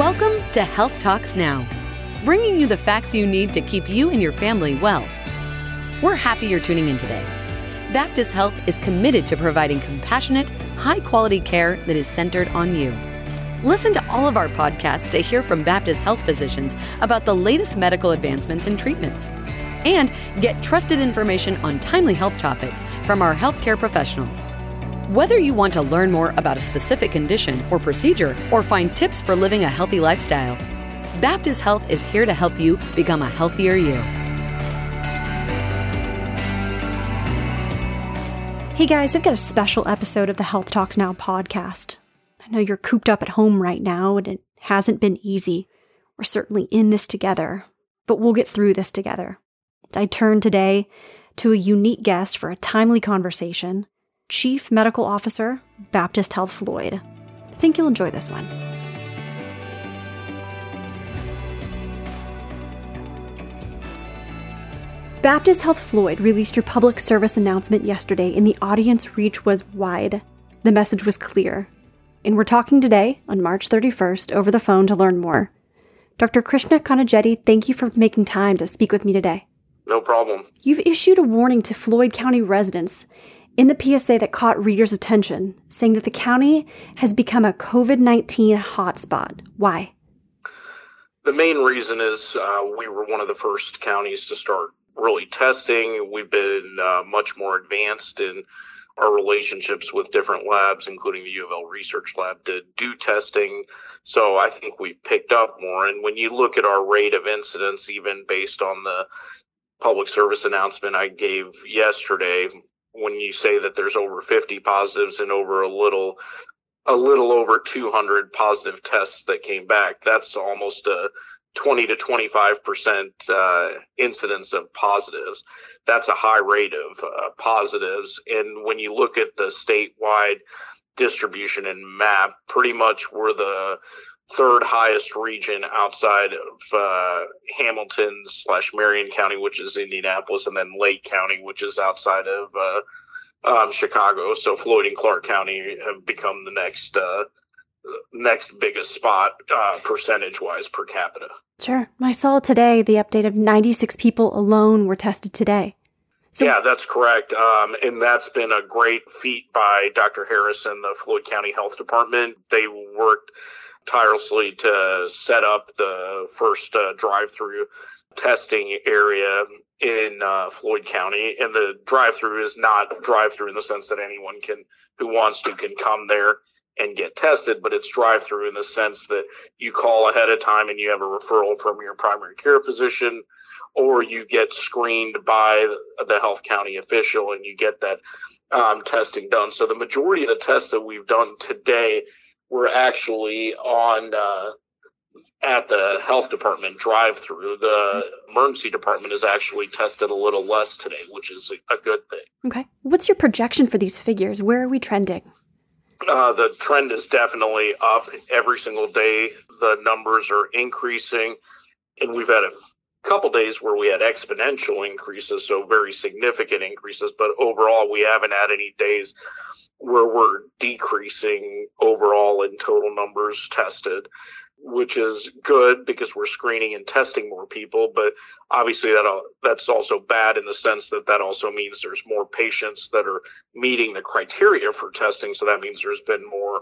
Welcome to Health Talks Now, bringing you the facts you need to keep you and your family well. We're happy you're tuning in today. Baptist Health is committed to providing compassionate, high quality care that is centered on you. Listen to all of our podcasts to hear from Baptist Health physicians about the latest medical advancements and treatments. And get trusted information on timely health topics from our healthcare professionals. Whether you want to learn more about a specific condition or procedure or find tips for living a healthy lifestyle, Baptist Health is here to help you become a healthier you. Hey guys, I've got a special episode of the Health Talks Now podcast. I know you're cooped up at home right now and it hasn't been easy. We're certainly in this together, but we'll get through this together. I turn today to a unique guest for a timely conversation Chief Medical Officer, Baptist Health Floyd. I think you'll enjoy this one. Baptist Health Floyd released your public service announcement yesterday, and the audience reach was wide. The message was clear. And we're talking today, on March 31st, over the phone to learn more. Dr. Krishna Kanajetty, thank you for making time to speak with me today. No problem. You've issued a warning to Floyd County residents in the PSA that caught readers' attention, saying that the county has become a COVID 19 hotspot. Why? The main reason is uh, we were one of the first counties to start really testing. We've been uh, much more advanced in our relationships with different labs, including the U of L Research Lab, to do testing. So I think we've picked up more. And when you look at our rate of incidents, even based on the public service announcement I gave yesterday, when you say that there's over 50 positives and over a little a little over 200 positive tests that came back that's almost a 20 to 25 percent uh, incidence of positives. That's a high rate of uh, positives. And when you look at the statewide distribution and map pretty much we're the third highest region outside of uh, Hamilton slash Marion County, which is Indianapolis, and then Lake County, which is outside of uh, um, Chicago. So Floyd and Clark County have become the next uh, next biggest spot uh, percentage wise per capita. Sure. I saw today the update of 96 people alone were tested today. So, yeah, that's correct. Um, and that's been a great feat by Dr. Harrison, the Floyd County Health Department. They worked tirelessly to set up the first uh, drive-through testing area in uh, Floyd County, and the drive-through is not drive-through in the sense that anyone can who wants to can come there and get tested, but it's drive-through in the sense that you call ahead of time and you have a referral from your primary care physician, or you get screened by the health county official and you get that um, testing done. So the majority of the tests that we've done today were actually on uh, at the health department drive through. The emergency department is actually tested a little less today, which is a, a good thing. Okay. What's your projection for these figures? Where are we trending? Uh, the trend is definitely up every single day. The numbers are increasing, and we've had a couple days where we had exponential increases, so very significant increases. But overall, we haven't had any days where we're decreasing overall in total numbers tested, which is good because we're screening and testing more people. But obviously, that that's also bad in the sense that that also means there's more patients that are meeting the criteria for testing. So that means there's been more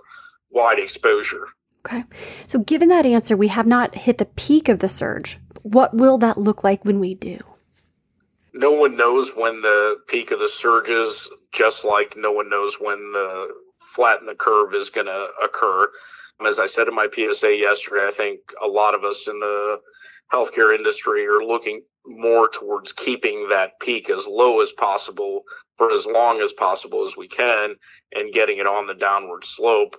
wide exposure. Okay. So, given that answer, we have not hit the peak of the surge. What will that look like when we do? no one knows when the peak of the surge is, just like no one knows when the flatten the curve is going to occur. As I said in my PSA yesterday, I think a lot of us in the healthcare industry are looking more towards keeping that peak as low as possible for as long as possible as we can and getting it on the downward slope.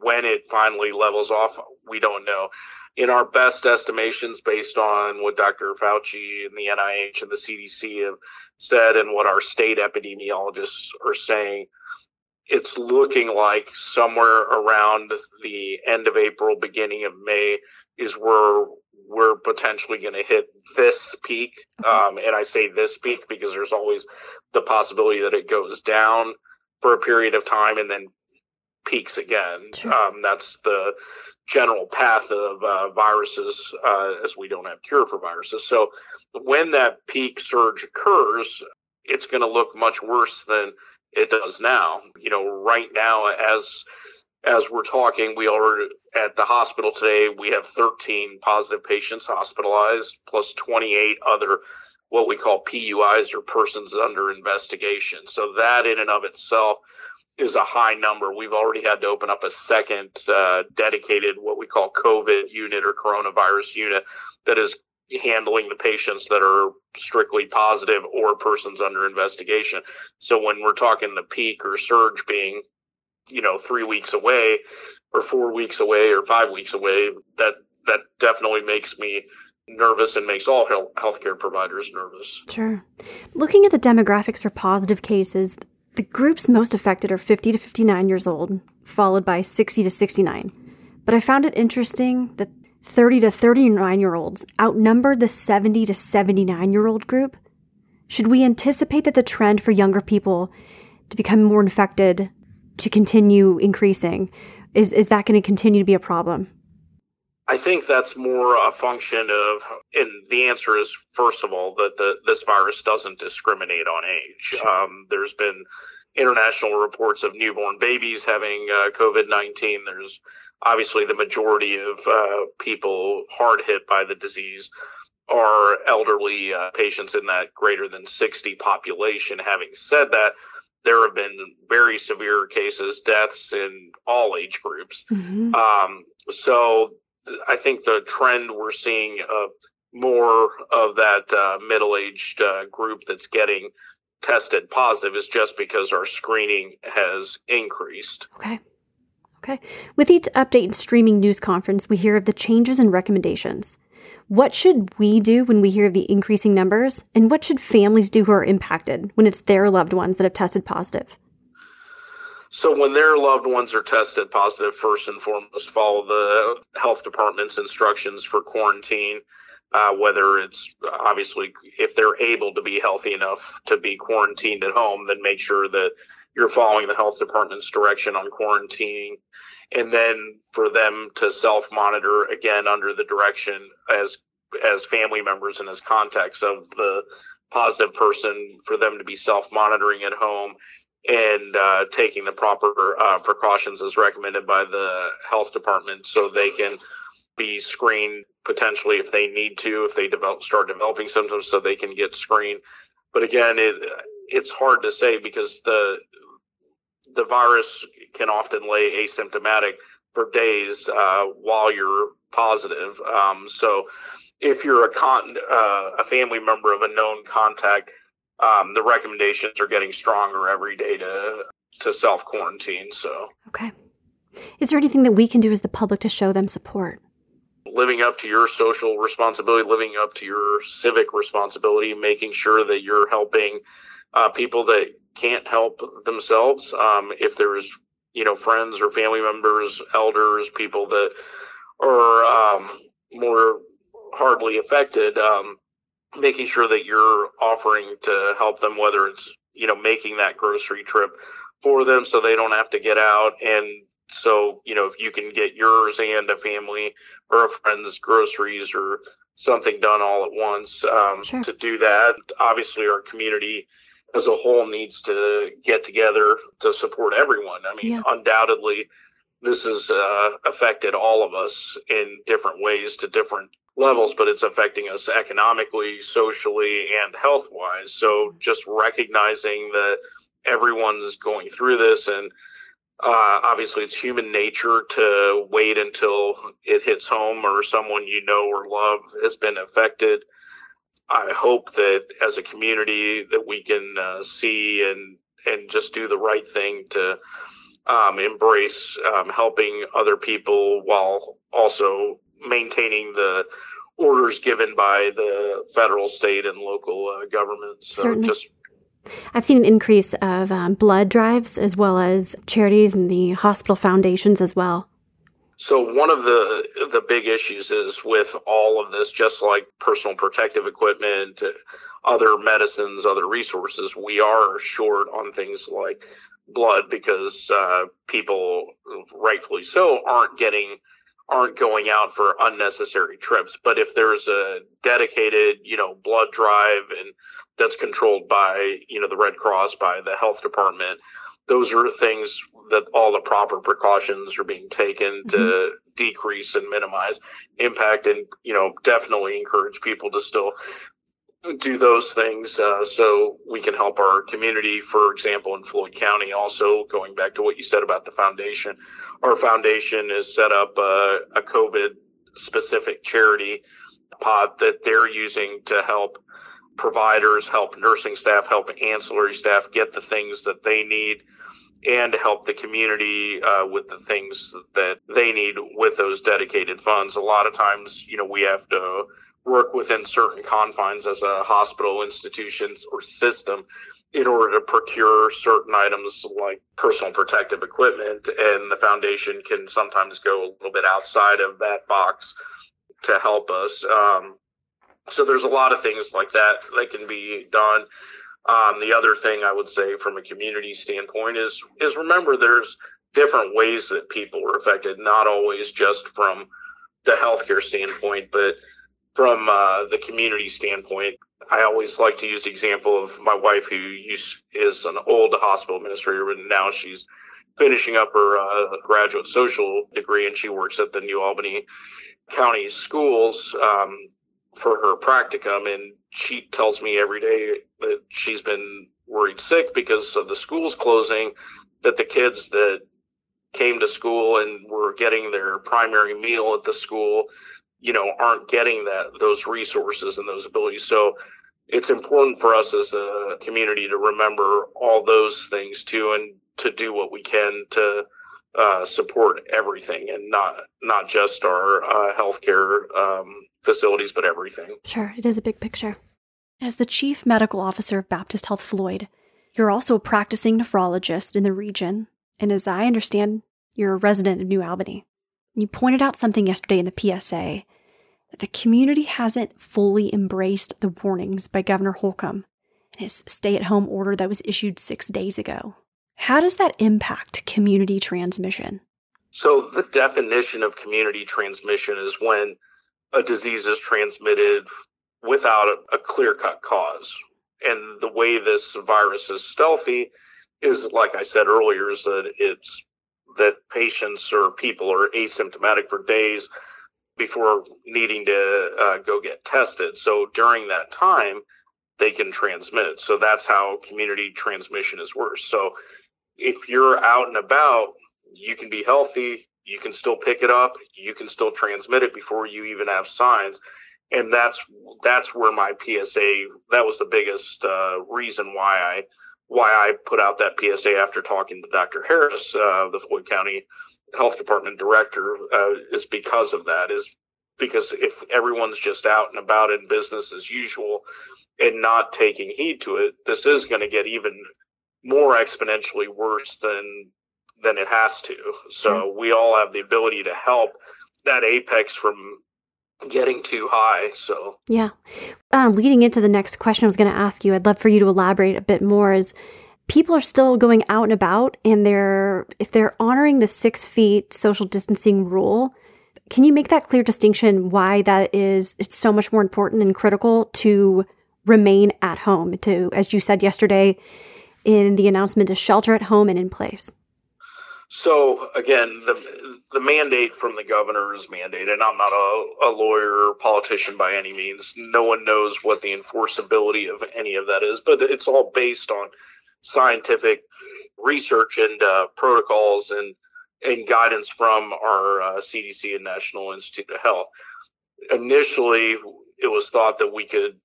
When it finally levels off, we don't know in our best estimations based on what Dr. Fauci and the NIH and the CDC have said and what our state epidemiologists are saying, it's looking like somewhere around the end of April, beginning of May is where we're potentially going to hit this peak. Um, and I say this peak because there's always the possibility that it goes down for a period of time and then peaks again. Um, that's the general path of uh, viruses uh, as we don't have cure for viruses. So when that peak surge occurs, it's going to look much worse than it does now. You know, right now as as we're talking, we are at the hospital today. We have 13 positive patients hospitalized, plus 28 other what we call PUIs or persons under investigation. So that in and of itself is a high number. We've already had to open up a second uh, dedicated, what we call COVID unit or coronavirus unit, that is handling the patients that are strictly positive or persons under investigation. So when we're talking the peak or surge being, you know, three weeks away, or four weeks away, or five weeks away, that that definitely makes me nervous and makes all health healthcare providers nervous. Sure. Looking at the demographics for positive cases, the groups most affected are 50 to 59 years old, followed by 60 to 69. But I found it interesting that 30 to 39 year olds outnumbered the 70 to 79 year old group. Should we anticipate that the trend for younger people to become more infected to continue increasing? Is, is that going to continue to be a problem? I think that's more a function of, and the answer is first of all that the this virus doesn't discriminate on age. Um, there's been international reports of newborn babies having uh, COVID nineteen. There's obviously the majority of uh, people hard hit by the disease are elderly uh, patients in that greater than 60 population. Having said that, there have been very severe cases, deaths in all age groups. Mm-hmm. Um, so I think the trend we're seeing of more of that uh, middle-aged uh, group that's getting tested positive is just because our screening has increased. Okay. Okay. With each update and streaming news conference, we hear of the changes and recommendations. What should we do when we hear of the increasing numbers? And what should families do who are impacted when it's their loved ones that have tested positive? So when their loved ones are tested positive, first and foremost, follow the health department's instructions for quarantine. Uh, whether it's obviously if they're able to be healthy enough to be quarantined at home, then make sure that you're following the health department's direction on quarantining. And then for them to self monitor again under the direction as as family members and as contacts of the positive person for them to be self monitoring at home and uh, taking the proper uh, precautions as recommended by the health department so they can be screened potentially if they need to if they develop start developing symptoms so they can get screened. But again it it's hard to say because the the virus can often lay asymptomatic for days uh, while you're positive. Um, so if you're a con uh, a family member of a known contact um, the recommendations are getting stronger every day to to self quarantine. So okay, is there anything that we can do as the public to show them support? Living up to your social responsibility, living up to your civic responsibility, making sure that you're helping uh, people that can't help themselves. Um, if there's you know friends or family members, elders, people that are um, more hardly affected, um, making sure that you're offering to help them, whether it's, you know, making that grocery trip for them so they don't have to get out. And so, you know, if you can get yours and a family or a friend's groceries or something done all at once um, sure. to do that, obviously our community as a whole needs to get together to support everyone. I mean, yeah. undoubtedly, this has uh, affected all of us in different ways to different levels, but it's affecting us economically, socially, and health wise. So just recognizing that everyone's going through this and uh, obviously it's human nature to wait until it hits home or someone you know or love has been affected i hope that as a community that we can uh, see and and just do the right thing to um, embrace um, helping other people while also maintaining the orders given by the federal, state, and local uh, governments. So Certainly. just I've seen an increase of um, blood drives as well as charities and the hospital foundations as well. So one of the the big issues is with all of this, just like personal protective equipment, other medicines, other resources, we are short on things like blood because uh, people, rightfully so, aren't getting aren't going out for unnecessary trips. But if there's a dedicated, you know, blood drive and that's controlled by, you know, the Red Cross, by the health department, those are things that all the proper precautions are being taken mm-hmm. to decrease and minimize impact and, you know, definitely encourage people to still do those things uh, so we can help our community. For example, in Floyd County, also going back to what you said about the foundation, our foundation has set up a, a COVID specific charity pot that they're using to help providers, help nursing staff, help ancillary staff get the things that they need and help the community uh, with the things that they need with those dedicated funds. A lot of times, you know, we have to work within certain confines as a hospital, institutions, or system in order to procure certain items like personal protective equipment. And the foundation can sometimes go a little bit outside of that box to help us. Um, so there's a lot of things like that that can be done. Um, the other thing I would say from a community standpoint is is remember there's different ways that people are affected, not always just from the healthcare standpoint, but from uh, the community standpoint, I always like to use the example of my wife, who used, is an old hospital administrator, but now she's finishing up her uh, graduate social degree, and she works at the New Albany County Schools um, for her practicum. And she tells me every day that she's been worried sick because of the schools closing, that the kids that came to school and were getting their primary meal at the school you know aren't getting that those resources and those abilities. So it's important for us as a community to remember all those things too and to do what we can to uh, support everything and not not just our uh, healthcare um, facilities but everything. Sure it is a big picture. As the chief medical officer of baptist health floyd you're also a practicing nephrologist in the region and as i understand you're a resident of new albany you pointed out something yesterday in the PSA that the community hasn't fully embraced the warnings by Governor Holcomb and his stay at home order that was issued six days ago. How does that impact community transmission? So, the definition of community transmission is when a disease is transmitted without a, a clear cut cause. And the way this virus is stealthy is, like I said earlier, is that it's that patients or people are asymptomatic for days before needing to uh, go get tested. So during that time, they can transmit. So that's how community transmission is worse. So if you're out and about, you can be healthy, you can still pick it up, you can still transmit it before you even have signs. And that's that's where my PSA that was the biggest uh, reason why I why I put out that PSA after talking to Dr. Harris, uh, the Floyd County Health Department director, uh, is because of that. Is because if everyone's just out and about in business as usual and not taking heed to it, this is going to get even more exponentially worse than than it has to. So we all have the ability to help that apex from getting too high. So, yeah. Uh, leading into the next question I was going to ask you, I'd love for you to elaborate a bit more. Is people are still going out and about, and they're if they're honoring the six feet social distancing rule, can you make that clear distinction? Why that is? It's so much more important and critical to remain at home. To, as you said yesterday, in the announcement, to shelter at home and in place. So again, the the mandate from the governor is and I'm not a, a lawyer or politician by any means. No one knows what the enforceability of any of that is, but it's all based on scientific research and uh, protocols and and guidance from our uh, CDC and National Institute of Health. Initially, it was thought that we could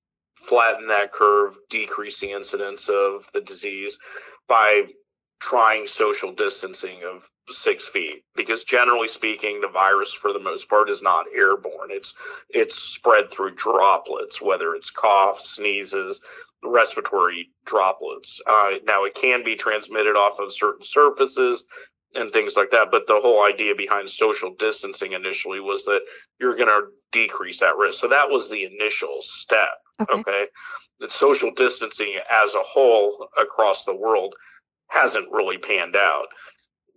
flatten that curve, decrease the incidence of the disease by trying social distancing of six feet because generally speaking the virus for the most part is not airborne. It's it's spread through droplets whether it's cough sneezes respiratory droplets. Uh, now it can be transmitted off of certain surfaces and things like that but the whole idea behind social distancing initially was that you're going to decrease that risk. So that was the initial step okay, okay? Social distancing as a whole across the world hasn't really panned out.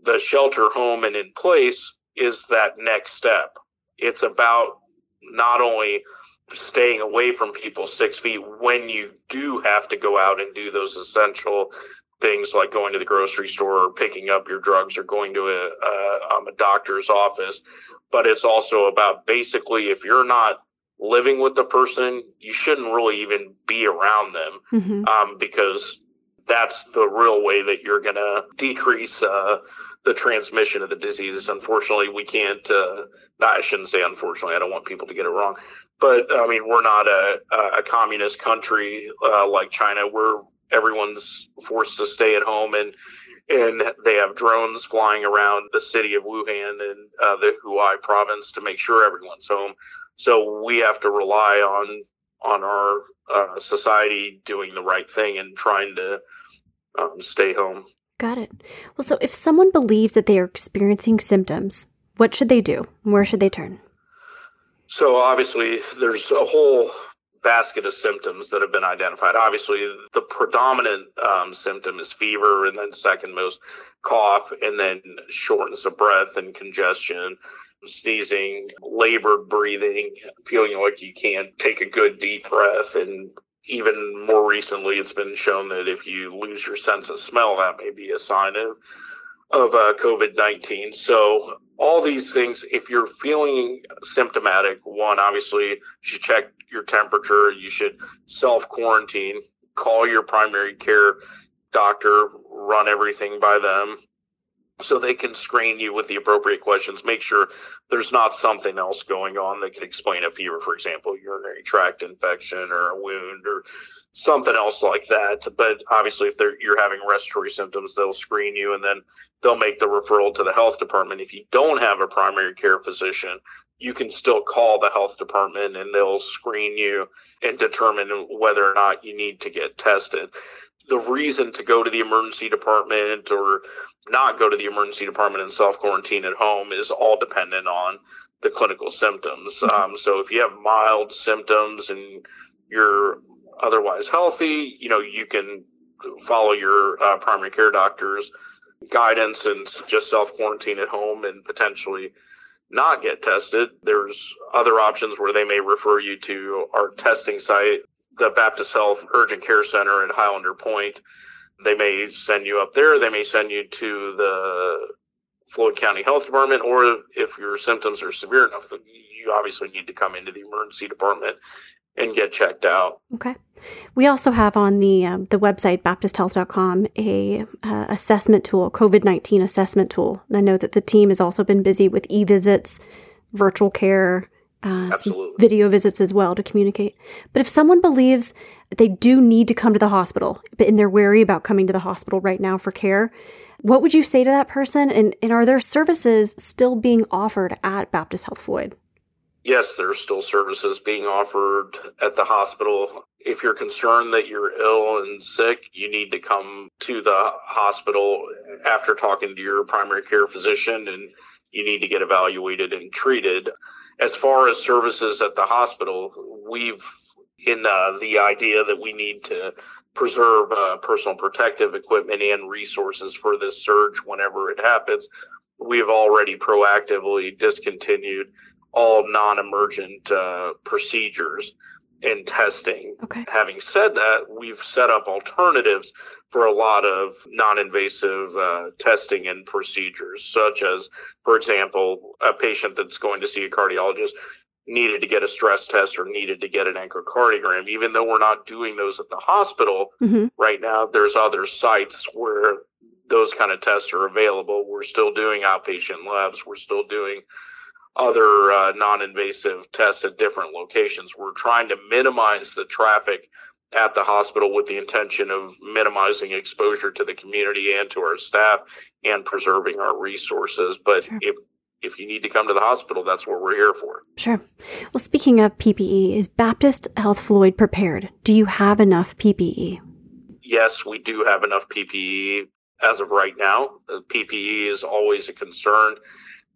The shelter home and in place is that next step. It's about not only staying away from people six feet when you do have to go out and do those essential things like going to the grocery store or picking up your drugs or going to a, a, um, a doctor's office. But it's also about basically if you're not living with the person, you shouldn't really even be around them mm-hmm. um, because that's the real way that you're going to decrease uh, the transmission of the disease. Unfortunately, we can't. Uh, I shouldn't say unfortunately. I don't want people to get it wrong, but I mean we're not a, a communist country uh, like China. We're everyone's forced to stay at home and and they have drones flying around the city of Wuhan and uh, the Hubei province to make sure everyone's home. So we have to rely on on our uh, society doing the right thing and trying to um, stay home. Got it. Well, so if someone believes that they are experiencing symptoms, what should they do? Where should they turn? So obviously, there's a whole basket of symptoms that have been identified. Obviously, the predominant um, symptom is fever, and then second most cough, and then shortness of breath and congestion, sneezing, labored breathing, feeling like you can't take a good deep breath, and even more recently, it's been shown that if you lose your sense of smell, that may be a sign of of uh, COVID nineteen. So all these things, if you're feeling symptomatic, one obviously you should check your temperature. You should self quarantine. Call your primary care doctor. Run everything by them so they can screen you with the appropriate questions. Make sure there's not something else going on that could explain a fever, for example, urinary tract infection or a wound or something else like that. But obviously, if you're having respiratory symptoms, they'll screen you and then they'll make the referral to the health department. If you don't have a primary care physician, you can still call the health department and they'll screen you and determine whether or not you need to get tested the reason to go to the emergency department or not go to the emergency department and self quarantine at home is all dependent on the clinical symptoms. Mm-hmm. Um, so if you have mild symptoms and you're otherwise healthy, you know, you can follow your uh, primary care doctor's guidance and just self quarantine at home and potentially not get tested. There's other options where they may refer you to our testing site the Baptist Health Urgent Care Center at Highlander Point. They may send you up there. They may send you to the Floyd County Health Department, or if your symptoms are severe enough, you obviously need to come into the emergency department and get checked out. Okay. We also have on the um, the website baptisthealth.com a uh, assessment tool, COVID nineteen assessment tool. I know that the team has also been busy with e visits, virtual care, uh, video visits as well to communicate. But if someone believes they do need to come to the hospital, but and they're wary about coming to the hospital right now for care, what would you say to that person? And, and are there services still being offered at Baptist Health Floyd? Yes, there's still services being offered at the hospital. If you're concerned that you're ill and sick, you need to come to the hospital after talking to your primary care physician and you need to get evaluated and treated as far as services at the hospital, we've in uh, the idea that we need to preserve uh, personal protective equipment and resources for this surge whenever it happens. We've already proactively discontinued all non-emergent uh, procedures in testing. Okay. Having said that, we've set up alternatives for a lot of non-invasive uh, testing and procedures, such as, for example, a patient that's going to see a cardiologist needed to get a stress test or needed to get an echocardiogram. Even though we're not doing those at the hospital mm-hmm. right now, there's other sites where those kind of tests are available. We're still doing outpatient labs. We're still doing other uh, non-invasive tests at different locations. We're trying to minimize the traffic at the hospital with the intention of minimizing exposure to the community and to our staff and preserving our resources. But sure. if if you need to come to the hospital, that's what we're here for. Sure. Well, speaking of PPE, is Baptist Health Floyd prepared? Do you have enough PPE? Yes, we do have enough PPE as of right now. PPE is always a concern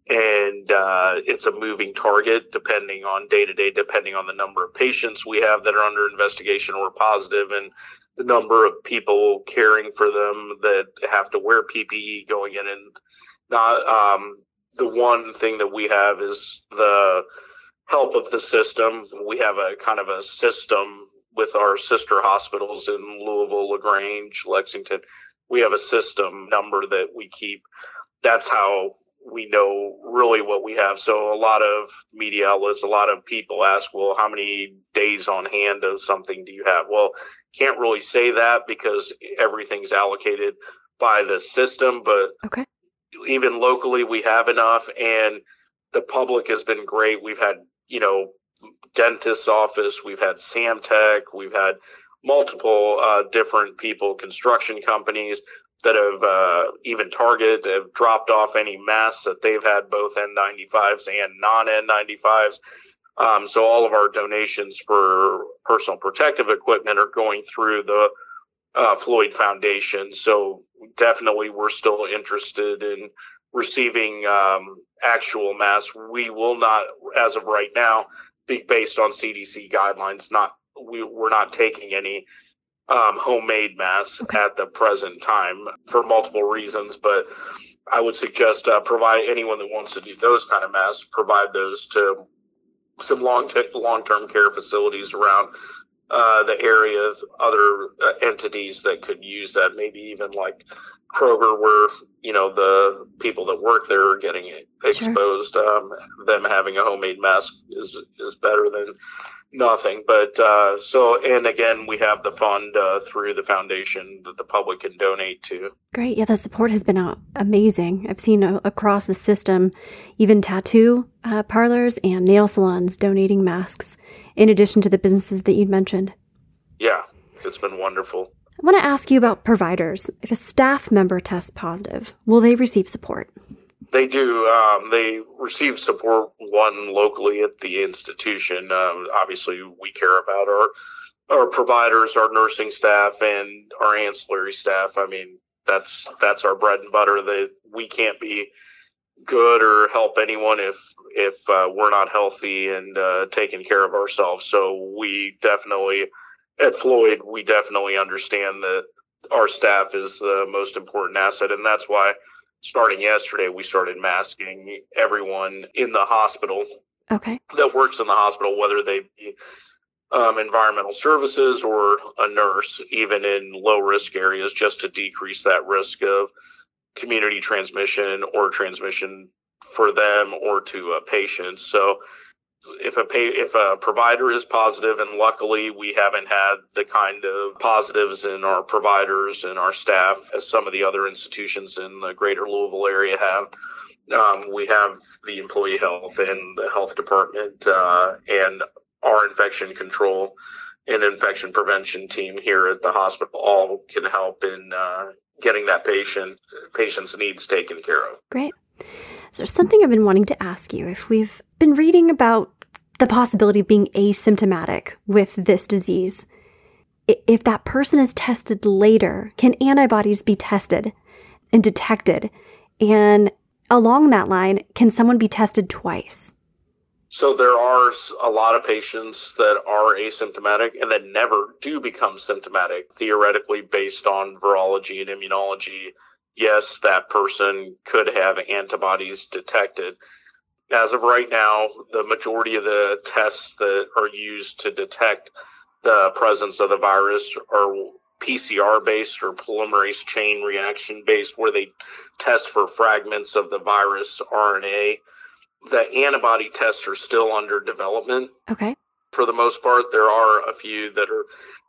and uh, it's a moving target depending on day to day, depending on the number of patients we have that are under investigation or positive, and the number of people caring for them that have to wear PPE going in and not. Um, the one thing that we have is the help of the system. We have a kind of a system with our sister hospitals in Louisville, LaGrange, Lexington. We have a system number that we keep. That's how we know really what we have. So a lot of media outlets, a lot of people ask, well, how many days on hand of something do you have? Well, can't really say that because everything's allocated by the system, but okay. even locally we have enough and the public has been great. We've had, you know, dentist's office, we've had Samtec, we've had multiple uh, different people, construction companies that have uh, even Target have dropped off any masks that they've had, both N95s and non N95s. Um, so all of our donations for personal protective equipment are going through the uh, Floyd Foundation. So definitely, we're still interested in receiving um, actual masks. We will not, as of right now, be based on CDC guidelines. Not we, we're not taking any um, homemade masks okay. at the present time for multiple reasons, but I would suggest uh, provide anyone that wants to do those kind of masks provide those to some long t- long term care facilities around uh, the area, of other uh, entities that could use that, maybe even like Kroger, where you know the people that work there are getting exposed. Sure. Um, them having a homemade mask is is better than nothing. But uh, so, and again, we have the fund uh, through the foundation that the public can donate to. Great. Yeah, the support has been uh, amazing. I've seen uh, across the system, even tattoo uh, parlors and nail salons donating masks, in addition to the businesses that you mentioned. Yeah, it's been wonderful. I want to ask you about providers. If a staff member tests positive, will they receive support? They do. Um, they receive support one locally at the institution. Um, obviously, we care about our our providers, our nursing staff, and our ancillary staff. I mean, that's that's our bread and butter. That we can't be good or help anyone if if uh, we're not healthy and uh, taking care of ourselves. So we definitely at Floyd, we definitely understand that our staff is the most important asset, and that's why starting yesterday, we started masking everyone in the hospital. Okay. That works in the hospital, whether they be um, environmental services or a nurse, even in low risk areas, just to decrease that risk of community transmission or transmission for them or to a patient. So if a pay, if a provider is positive, and luckily we haven't had the kind of positives in our providers and our staff as some of the other institutions in the greater Louisville area have. Um, we have the employee health and the health department uh, and our infection control and infection prevention team here at the hospital all can help in uh, getting that patient patient's needs taken care of. Great. So there's something I've been wanting to ask you. If we've been reading about the possibility of being asymptomatic with this disease, if that person is tested later, can antibodies be tested and detected? And along that line, can someone be tested twice? So there are a lot of patients that are asymptomatic and that never do become symptomatic. Theoretically, based on virology and immunology, yes, that person could have antibodies detected. As of right now, the majority of the tests that are used to detect the presence of the virus are PCR based or polymerase chain reaction based, where they test for fragments of the virus RNA. The antibody tests are still under development. Okay. For the most part, there are a few that are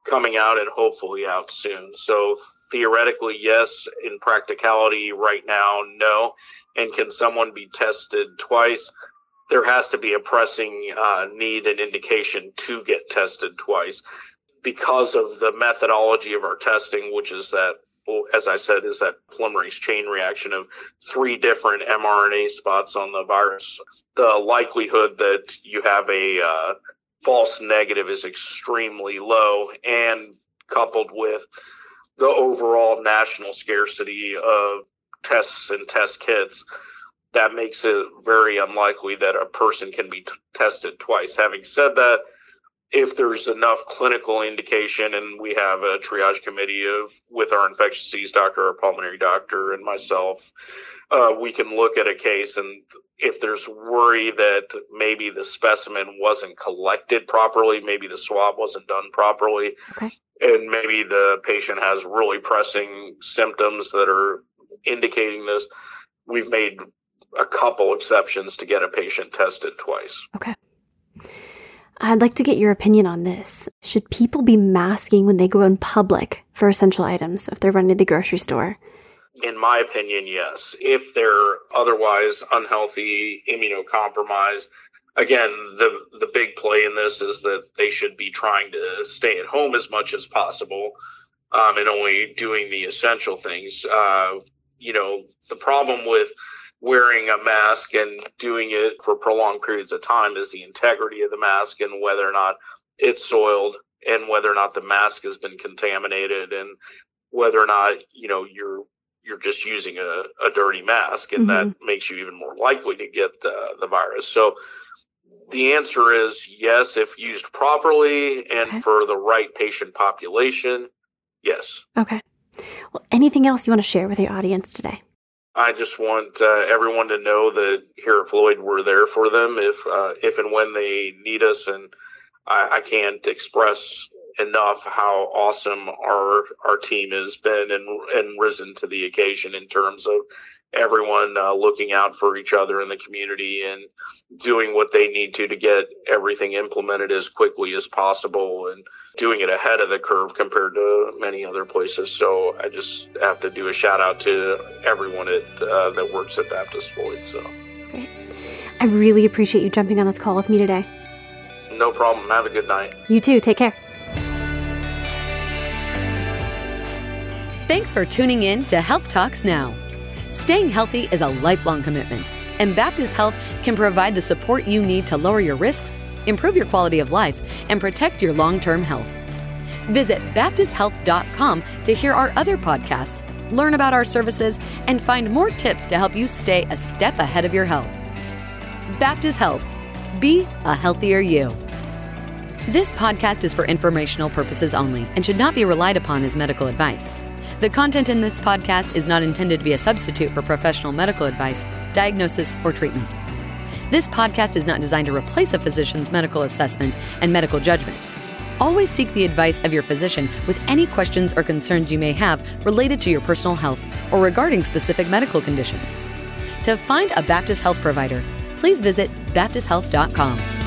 coming out and hopefully out soon. So theoretically, yes. In practicality, right now, no. And can someone be tested twice? There has to be a pressing uh, need and indication to get tested twice because of the methodology of our testing, which is that, as I said, is that polymerase chain reaction of three different mRNA spots on the virus. The likelihood that you have a uh, false negative is extremely low, and coupled with the overall national scarcity of tests and test kits, that makes it very unlikely that a person can be t- tested twice. Having said that, if there's enough clinical indication and we have a triage committee of with our infectious disease doctor our pulmonary doctor and myself uh, we can look at a case and if there's worry that maybe the specimen wasn't collected properly maybe the swab wasn't done properly Okay. and maybe the patient has really pressing symptoms that are indicating this we've made a couple exceptions to get a patient tested twice I'd like to get your opinion on this. Should people be masking when they go in public for essential items if they're running to the grocery store? in my opinion, yes. If they're otherwise unhealthy, immunocompromised, again, the the big play in this is that they should be trying to stay at home as much as possible, um, and only doing the essential things. Uh, you know, the problem with wearing a mask and doing it for prolonged periods of time is the integrity of the mask and whether or not it's soiled and whether or not the mask has been contaminated and whether or not you know you're you're just using a, a dirty mask and that makes you even more likely to get uh, the virus so the answer is yes if used properly and Okay. for the right patient population yes Okay. Well, anything else you want to share with your audience today? I just want uh, everyone to know that here at Floyd, we're there for them if uh, if and when they need us, and I, I can't express enough how awesome our our team has been and and risen to the occasion in terms of everyone uh, looking out for each other in the community and doing what they need to to get everything implemented as quickly as possible and doing it ahead of the curve compared to many other places. So I just have to do a shout out to everyone at, uh, that works at Baptist Floyd. So great. I really appreciate you jumping on this call with me today. no problem. Have a good night. You too. Take care. Thanks for tuning in to Health Talks Now. Staying healthy is a lifelong commitment, and Baptist Health can provide the support you need to lower your risks, improve your quality of life, and protect your long term health. Visit BaptistHealth.com to hear our other podcasts, learn about our services, and find more tips to help you stay a step ahead of your health. Baptist Health. Be a healthier you. This podcast is for informational purposes only and should not be relied upon as medical advice. The content in this podcast is not intended to be a substitute for professional medical advice, diagnosis, or treatment. This podcast is not designed to replace a physician's medical assessment and medical judgment. Always seek the advice of your physician with any questions or concerns you may have related to your personal health or regarding specific medical conditions. To find a Baptist Health provider, please visit baptisthealth.com.